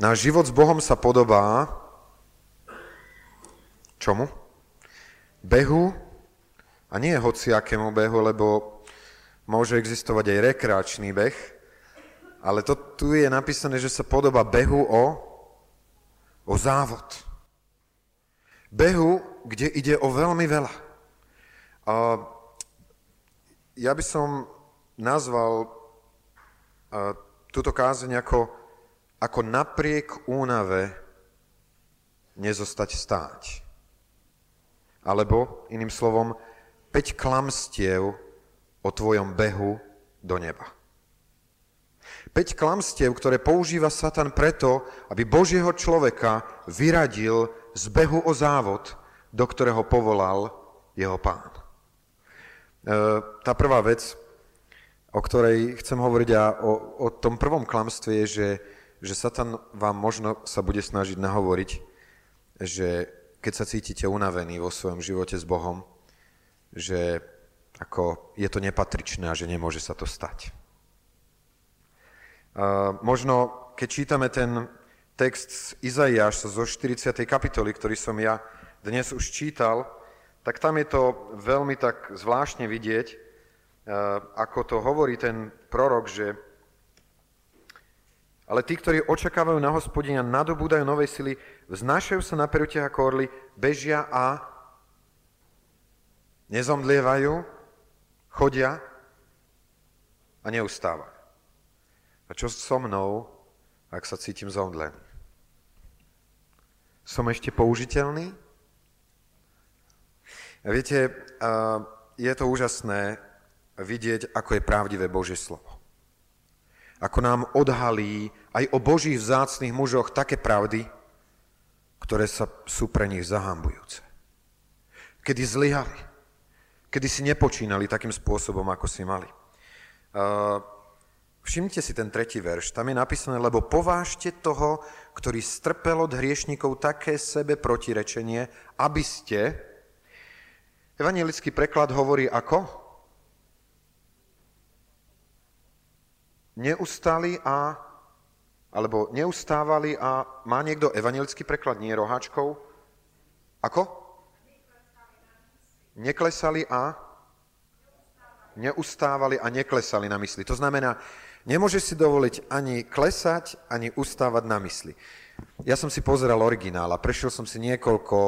Náš život s Bohom sa podobá čomu? Behu, a nie hociakému behu, lebo môže existovať aj rekreačný beh, ale to tu je napísané, že sa podobá behu o, o závod. Behu, kde ide o veľmi veľa. A ja by som nazval túto kázeň ako, ako napriek únave nezostať stáť. Alebo, iným slovom, 5 klamstiev o tvojom behu do neba. 5 klamstiev, ktoré používa Satan preto, aby Božieho človeka vyradil z behu o závod, do ktorého povolal jeho pán. E, tá prvá vec, o ktorej chcem hovoriť a o, o tom prvom klamstve je, že, že Satan vám možno sa bude snažiť nahovoriť, že keď sa cítite unavení vo svojom živote s Bohom, že ako je to nepatričné a že nemôže sa to stať. A možno, keď čítame ten text z Izaiáša zo 40. kapitoly, ktorý som ja dnes už čítal, tak tam je to veľmi tak zvláštne vidieť, ako to hovorí ten prorok, že ale tí, ktorí očakávajú na hospodina, nadobúdajú novej sily, vznášajú sa na perutiach ako orly, bežia a nezomdlievajú, chodia a neustávajú. A čo so mnou, ak sa cítim zomdlený? Som ešte použiteľný? Viete, je to úžasné vidieť, ako je pravdivé Božie slovo. Ako nám odhalí aj o Božích vzácných mužoch také pravdy, ktoré sa, sú pre nich zahambujúce. Kedy zlyhali, kedy si nepočínali takým spôsobom, ako si mali. Všimnite si ten tretí verš, tam je napísané, lebo povážte toho, ktorý strpel od hriešnikov také sebe protirečenie, aby ste, evangelický preklad hovorí ako? Neustali a, alebo neustávali a, má niekto evangelický preklad, nie roháčkov? Ako? neklesali a neustávali a neklesali na mysli. To znamená, nemôže si dovoliť ani klesať, ani ustávať na mysli. Ja som si pozeral originál a prešiel som si niekoľko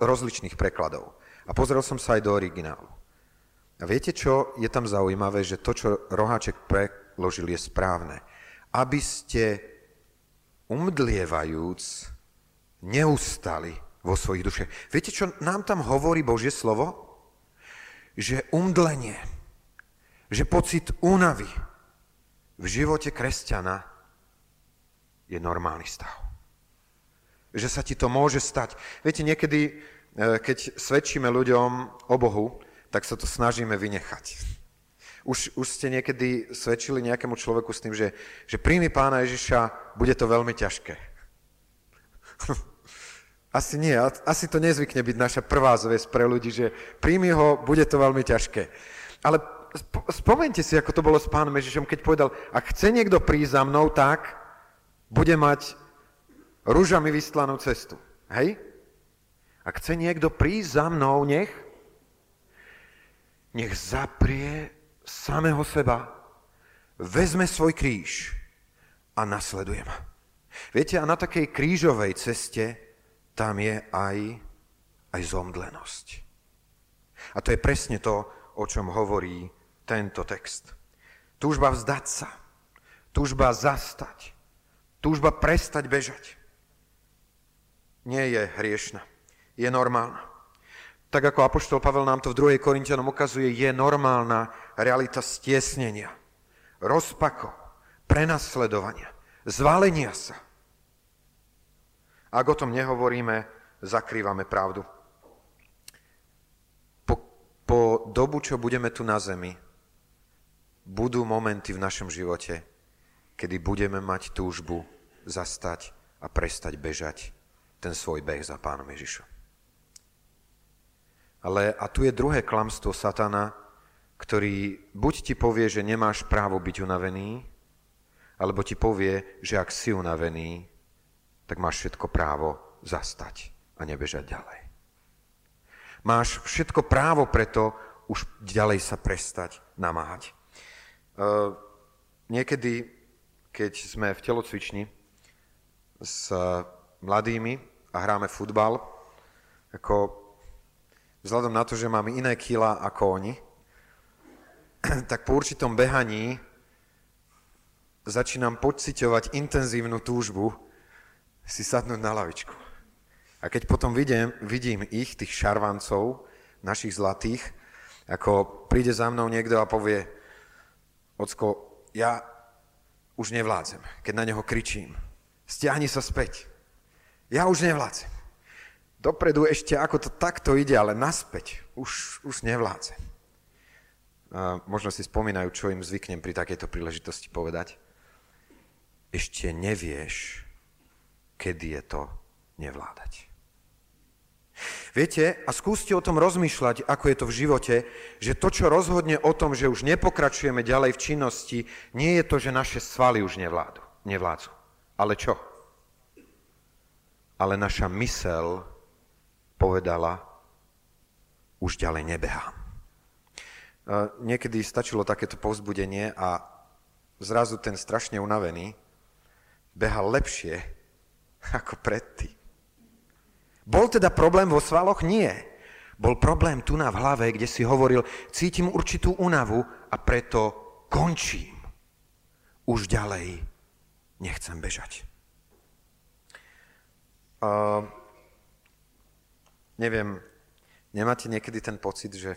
rozličných prekladov. A pozrel som sa aj do originálu. A viete, čo je tam zaujímavé? Že to, čo Roháček preložil, je správne. Aby ste umdlievajúc neustali vo svojich dušiach. Viete, čo nám tam hovorí Božie slovo? Že umdlenie, že pocit únavy v živote kresťana je normálny stav. Že sa ti to môže stať. Viete, niekedy, e, keď svedčíme ľuďom o Bohu, tak sa to snažíme vynechať. Už, už ste niekedy svedčili nejakému človeku s tým, že, že príjmi pána Ježiša, bude to veľmi ťažké. Asi nie, asi to nezvykne byť naša prvá zväz pre ľudí, že príjmi ho, bude to veľmi ťažké. Ale spomente si, ako to bolo s pánom Ježišom, keď povedal, ak chce niekto prísť za mnou, tak bude mať rúžami vystlanú cestu. Hej? Ak chce niekto prísť za mnou, nech, nech zaprie samého seba, vezme svoj kríž a nasleduje ma. Viete, a na takej krížovej ceste tam je aj, aj zomdlenosť. A to je presne to, o čom hovorí tento text. Túžba vzdať sa, túžba zastať, túžba prestať bežať. Nie je hriešna, je normálna. Tak ako Apoštol Pavel nám to v 2. Korintianom ukazuje, je normálna realita stiesnenia, rozpakov, prenasledovania, zvalenia sa, ak o tom nehovoríme, zakrývame pravdu. Po, po dobu, čo budeme tu na zemi, budú momenty v našom živote, kedy budeme mať túžbu zastať a prestať bežať ten svoj beh za pánom Ježišom. Ale a tu je druhé klamstvo satana, ktorý buď ti povie, že nemáš právo byť unavený, alebo ti povie, že ak si unavený, tak máš všetko právo zastať a nebežať ďalej. Máš všetko právo preto už ďalej sa prestať namáhať. Uh, niekedy, keď sme v telocvični s mladými a hráme futbal, ako vzhľadom na to, že mám iné kila ako oni, tak po určitom behaní začínam pociťovať intenzívnu túžbu si sadnúť na lavičku. A keď potom vidím, vidím ich, tých šarvancov, našich zlatých, ako príde za mnou niekto a povie, Ocko, ja už nevládzem, keď na neho kričím. Stiahni sa späť. Ja už nevládzem. Dopredu ešte ako to takto ide, ale naspäť už, už nevládzem. A možno si spomínajú, čo im zvyknem pri takejto príležitosti povedať. Ešte nevieš, kedy je to nevládať. Viete, a skúste o tom rozmýšľať, ako je to v živote, že to, čo rozhodne o tom, že už nepokračujeme ďalej v činnosti, nie je to, že naše svaly už nevládu, nevládzu. Ale čo? Ale naša mysel povedala, už ďalej nebehám. Niekedy stačilo takéto povzbudenie a zrazu ten strašne unavený behal lepšie ako predtým. Bol teda problém vo svaloch? Nie. Bol problém tu na v hlave, kde si hovoril, cítim určitú únavu a preto končím. Už ďalej nechcem bežať. Uh, neviem, nemáte niekedy ten pocit, že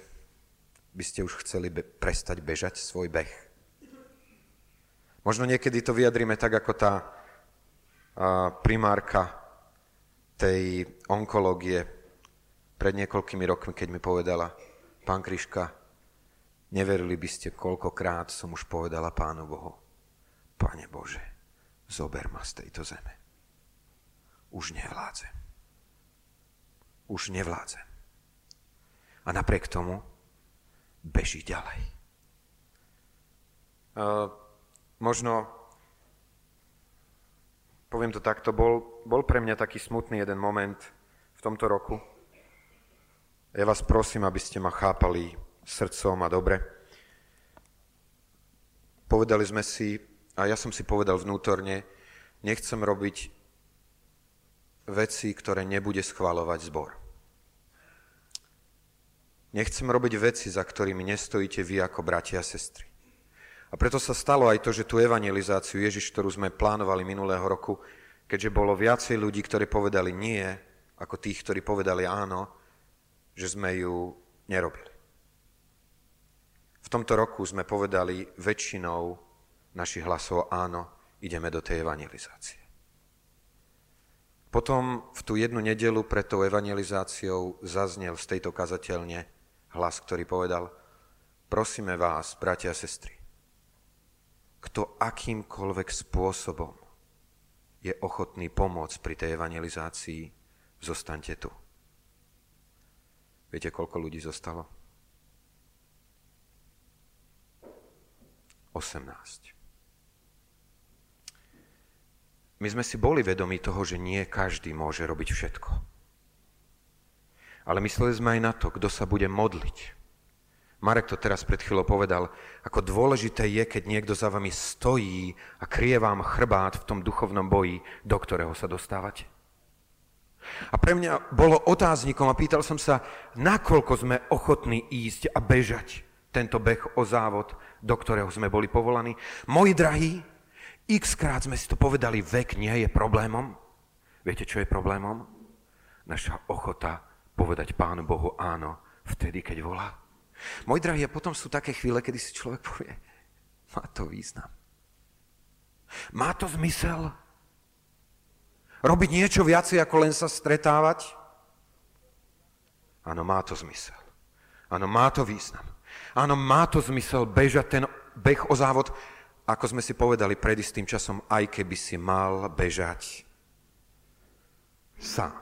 by ste už chceli be- prestať bežať svoj beh? Možno niekedy to vyjadrime tak, ako tá uh, primárka tej onkológie pred niekoľkými rokmi, keď mi povedala, pán Kryška, neverili by ste, koľkokrát som už povedala Pánu Bohu, Pane Bože, zober ma z tejto zeme. Už nevládzem. Už nevládzem. A napriek tomu beží ďalej. Uh, možno poviem to takto, bol, bol pre mňa taký smutný jeden moment v tomto roku. Ja vás prosím, aby ste ma chápali srdcom a dobre. Povedali sme si, a ja som si povedal vnútorne, nechcem robiť veci, ktoré nebude schváľovať zbor. Nechcem robiť veci, za ktorými nestojíte vy ako bratia a sestry. A preto sa stalo aj to, že tú evangelizáciu Ježiš, ktorú sme plánovali minulého roku, keďže bolo viacej ľudí, ktorí povedali nie, ako tých, ktorí povedali áno, že sme ju nerobili. V tomto roku sme povedali väčšinou našich hlasov áno, ideme do tej evangelizácie. Potom v tú jednu nedelu pred tou evangelizáciou zaznel z tejto kazateľne hlas, ktorý povedal, prosíme vás, bratia a sestry, kto akýmkoľvek spôsobom je ochotný pomôcť pri tej evangelizácii, zostaňte tu. Viete, koľko ľudí zostalo? 18. My sme si boli vedomi toho, že nie každý môže robiť všetko. Ale mysleli sme aj na to, kto sa bude modliť Marek to teraz pred chvíľou povedal, ako dôležité je, keď niekto za vami stojí a krie vám chrbát v tom duchovnom boji, do ktorého sa dostávate. A pre mňa bolo otáznikom a pýtal som sa, nakoľko sme ochotní ísť a bežať tento beh o závod, do ktorého sme boli povolaní. Moji drahí, x krát sme si to povedali, vek nie je problémom. Viete, čo je problémom? Naša ochota povedať Pánu Bohu áno vtedy, keď volá. Môj drahý, a potom sú také chvíle, kedy si človek povie, má to význam. Má to zmysel? Robiť niečo viacej, ako len sa stretávať? Áno, má to zmysel. Áno, má to význam. Áno, má to zmysel bežať ten beh o závod, ako sme si povedali pred istým časom, aj keby si mal bežať sám.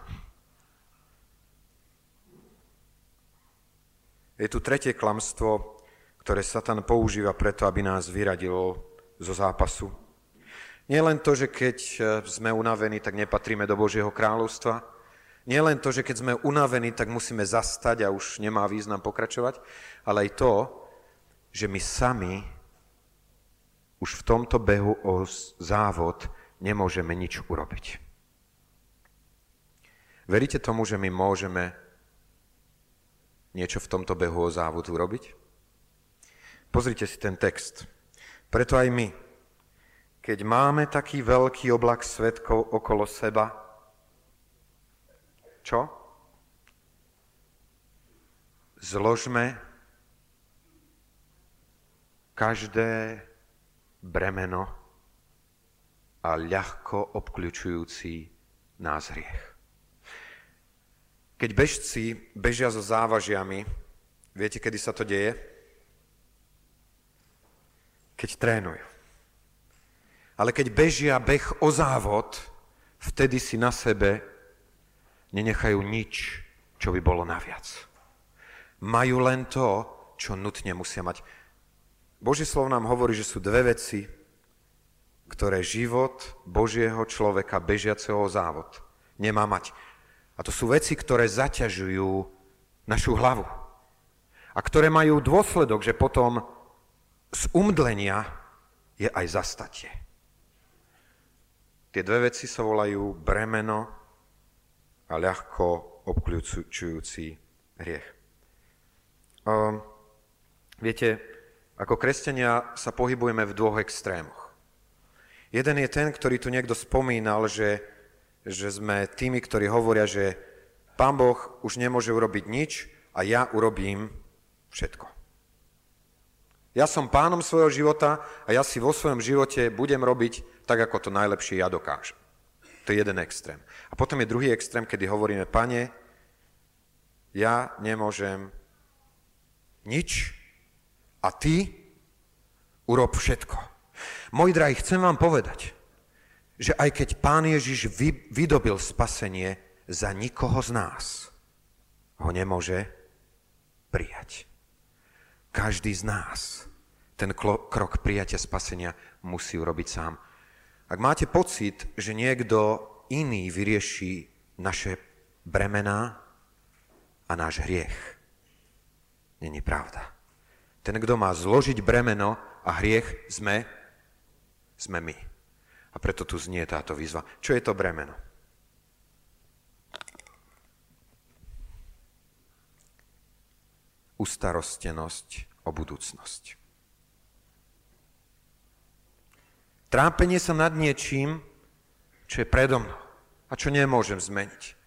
Je tu tretie klamstvo, ktoré Satan používa preto, aby nás vyradil zo zápasu. Nie len to, že keď e, sme unavení, tak nepatríme do Božieho kráľovstva. Nie len to, že keď sme unavení, tak musíme zastať a už nemá význam pokračovať, ale aj to, že my sami už v tomto behu o závod nemôžeme nič urobiť. Veríte tomu, že my môžeme niečo v tomto behu o závod urobiť? Pozrite si ten text. Preto aj my, keď máme taký veľký oblak svetkov okolo seba, čo? Zložme každé bremeno a ľahko obklúčujúci nás hriech. Keď bežci bežia so závažiami, viete, kedy sa to deje? Keď trénujú. Ale keď bežia beh o závod, vtedy si na sebe nenechajú nič, čo by bolo naviac. Majú len to, čo nutne musia mať. Božie slovo nám hovorí, že sú dve veci, ktoré život Božieho človeka bežiaceho závod nemá mať. A to sú veci, ktoré zaťažujú našu hlavu. A ktoré majú dôsledok, že potom z umdlenia je aj zastatie. Tie dve veci sa volajú bremeno a ľahko obkľúčujúci hriech. Um, viete, ako kresťania sa pohybujeme v dvoch extrémoch. Jeden je ten, ktorý tu niekto spomínal, že, že sme tými, ktorí hovoria, že Pán Boh už nemôže urobiť nič a ja urobím všetko. Ja som pánom svojho života a ja si vo svojom živote budem robiť tak, ako to najlepšie ja dokážem. To je jeden extrém. A potom je druhý extrém, kedy hovoríme, pane, ja nemôžem nič a ty urob všetko. Môj drahý, chcem vám povedať, že aj keď pán Ježiš vy, vydobil spasenie, za nikoho z nás ho nemôže prijať. Každý z nás ten krok prijatia spasenia musí urobiť sám. Ak máte pocit, že niekto iný vyrieši naše bremená a náš hriech, není pravda. Ten, kto má zložiť bremeno a hriech, sme, sme my. A preto tu znie táto výzva. Čo je to bremeno? Ustarostenosť o budúcnosť. Trápenie sa nad niečím, čo je predo mnou a čo nemôžem zmeniť.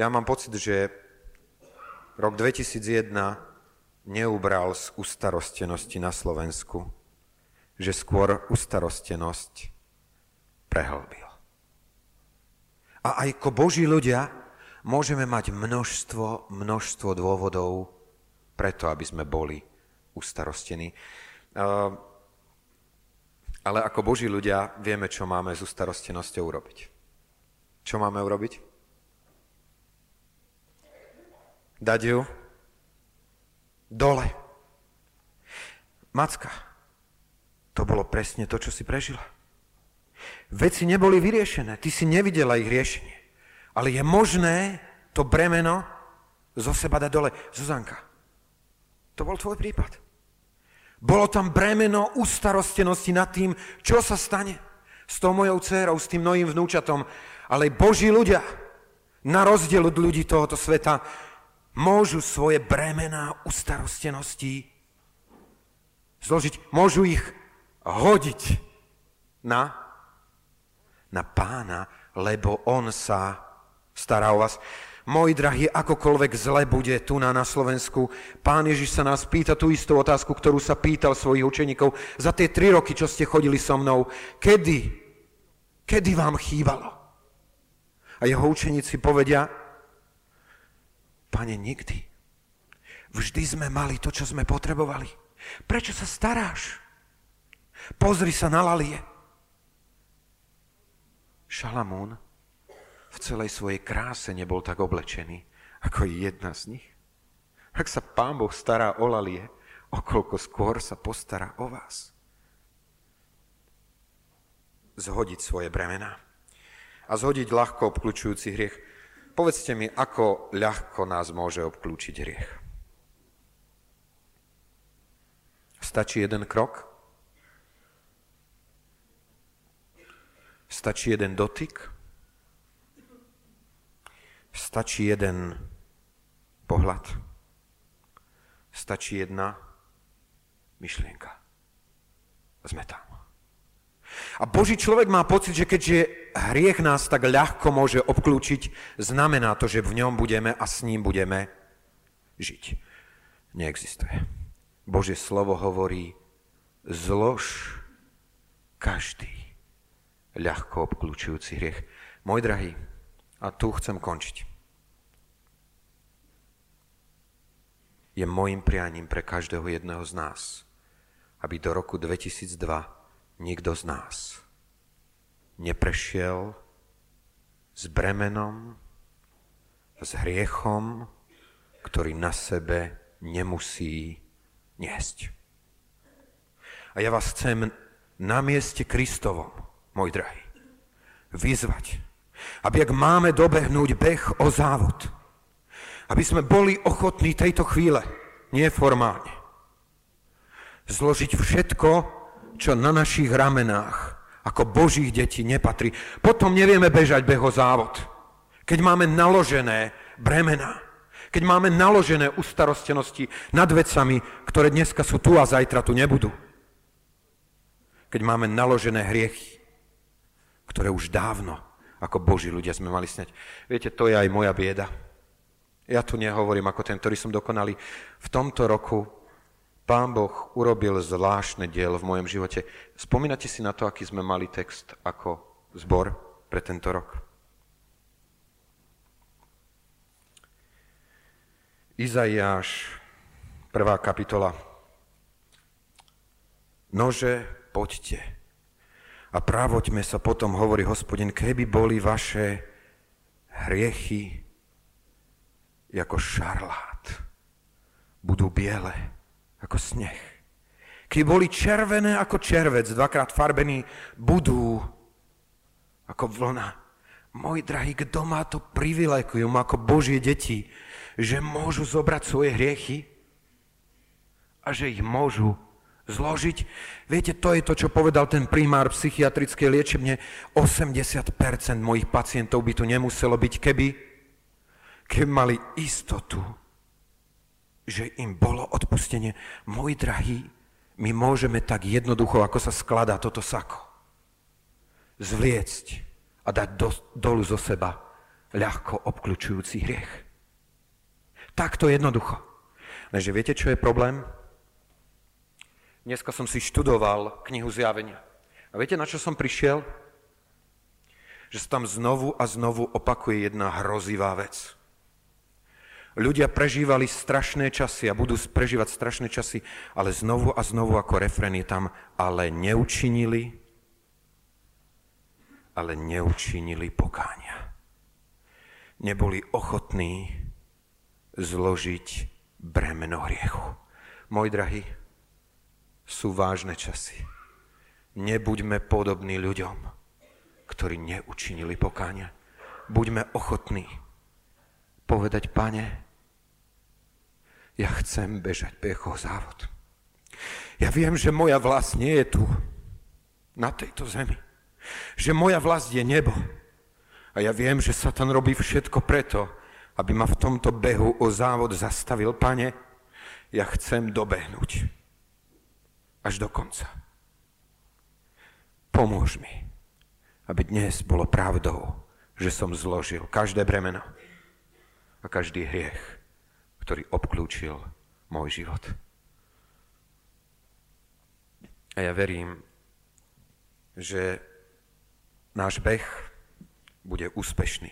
Ja mám pocit, že rok 2001 neubral z ustarostenosti na Slovensku, že skôr ustarostenosť prehlbil. A aj ako Boží ľudia môžeme mať množstvo, množstvo dôvodov preto, aby sme boli ustarostení. Uh, ale ako Boží ľudia vieme, čo máme s ustarostenosťou urobiť. Čo máme urobiť? Dať ju dole. Macka, to bolo presne to, čo si prežila. Veci neboli vyriešené, ty si nevidela ich riešenie. Ale je možné to bremeno zo seba dať dole. Zuzanka, to bol tvoj prípad. Bolo tam bremeno ustarostenosti nad tým, čo sa stane s tou mojou dcerou, s tým mojim vnúčatom. Ale Boží ľudia, na rozdiel od ľudí tohoto sveta, môžu svoje bremená ustarostenosti zložiť, môžu ich hodiť na, na pána, lebo on sa stará o vás. Môj drahý, akokoľvek zle bude tu na, na Slovensku, pán Ježiš sa nás pýta tú istú otázku, ktorú sa pýtal svojich učeníkov za tie tri roky, čo ste chodili so mnou. Kedy? Kedy vám chýbalo? A jeho učeníci povedia, pane, nikdy. Vždy sme mali to, čo sme potrebovali. Prečo sa staráš? Pozri sa na lalie. Šalamún v celej svojej kráse nebol tak oblečený, ako jedna z nich? Ak sa Pán Boh stará o lalie, okolko skôr sa postará o vás. zhodiť svoje bremena a zhodiť ľahko obklúčujúci hriech. Povedzte mi, ako ľahko nás môže obklúčiť hriech. Stačí jeden krok? Stačí jeden dotyk? Stačí jeden pohľad? Stačí jedna myšlienka. Sme tam. A Boží človek má pocit, že keďže hriech nás tak ľahko môže obklúčiť, znamená to, že v ňom budeme a s ním budeme žiť. Neexistuje. Božie slovo hovorí, zlož každý ľahko obklúčujúci hriech. Môj drahý, a tu chcem končiť. Je môjim prianím pre každého jedného z nás, aby do roku 2002 nikto z nás neprešiel s bremenom, s hriechom, ktorý na sebe nemusí niesť. A ja vás chcem na mieste Kristovom, môj drahý, vyzvať, aby ak máme dobehnúť beh o závod, aby sme boli ochotní tejto chvíle, nie formálne, zložiť všetko, čo na našich ramenách ako Božích detí nepatrí. Potom nevieme bežať beho závod. Keď máme naložené bremena, keď máme naložené ustarostenosti nad vecami, ktoré dneska sú tu a zajtra tu nebudú. Keď máme naložené hriechy, ktoré už dávno ako Boží ľudia sme mali sneť. Viete, to je aj moja bieda. Ja tu nehovorím ako ten, ktorý som dokonalý. V tomto roku Pán Boh urobil zvláštne dielo v mojom živote. Spomínate si na to, aký sme mali text ako zbor pre tento rok? Izaiáš, prvá kapitola. Nože, poďte. A právoďme sa potom, hovorí hospodin, keby boli vaše hriechy ako šarlát, budú biele ako sneh. Keď boli červené ako červec, dvakrát farbený, budú ako vlna. Môj drahý, kto má to privilegium ako Božie deti, že môžu zobrať svoje hriechy a že ich môžu zložiť. Viete, to je to, čo povedal ten primár psychiatrickej liečebne. 80% mojich pacientov by tu nemuselo byť, keby, keby mali istotu, že im bolo odpustenie. Môj drahý, my môžeme tak jednoducho, ako sa skladá toto sako, zvliecť a dať do, dolu zo seba ľahko obklúčujúci hriech. Takto jednoducho. Lenže viete, čo je problém? Dneska som si študoval knihu Zjavenia. A viete, na čo som prišiel? Že sa tam znovu a znovu opakuje jedna hrozivá vec. Ľudia prežívali strašné časy a budú prežívať strašné časy, ale znovu a znovu ako refren je tam, ale neučinili, ale neučinili pokáňa. Neboli ochotní zložiť bremeno hriechu. Môj drahý, sú vážne časy. Nebuďme podobní ľuďom, ktorí neučinili pokáňa. Buďme ochotní povedať, pane, ja chcem bežať beho závod. Ja viem, že moja vlast nie je tu, na tejto zemi. Že moja vlast je nebo. A ja viem, že Satan robí všetko preto, aby ma v tomto behu o závod zastavil. Pane, ja chcem dobehnúť až do konca. Pomôž mi, aby dnes bolo pravdou, že som zložil každé bremeno a každý hriech ktorý obklúčil môj život. A ja verím, že náš beh bude úspešný.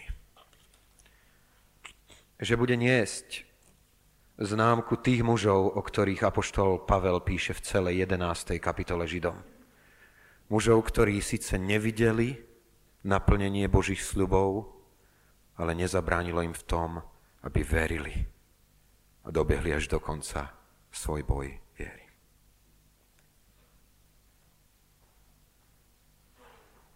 Že bude niesť známku tých mužov, o ktorých apoštol Pavel píše v celej 11. kapitole Židom. Mužov, ktorí síce nevideli naplnenie Božích sľubov, ale nezabránilo im v tom, aby verili a dobehli až do konca svoj boj.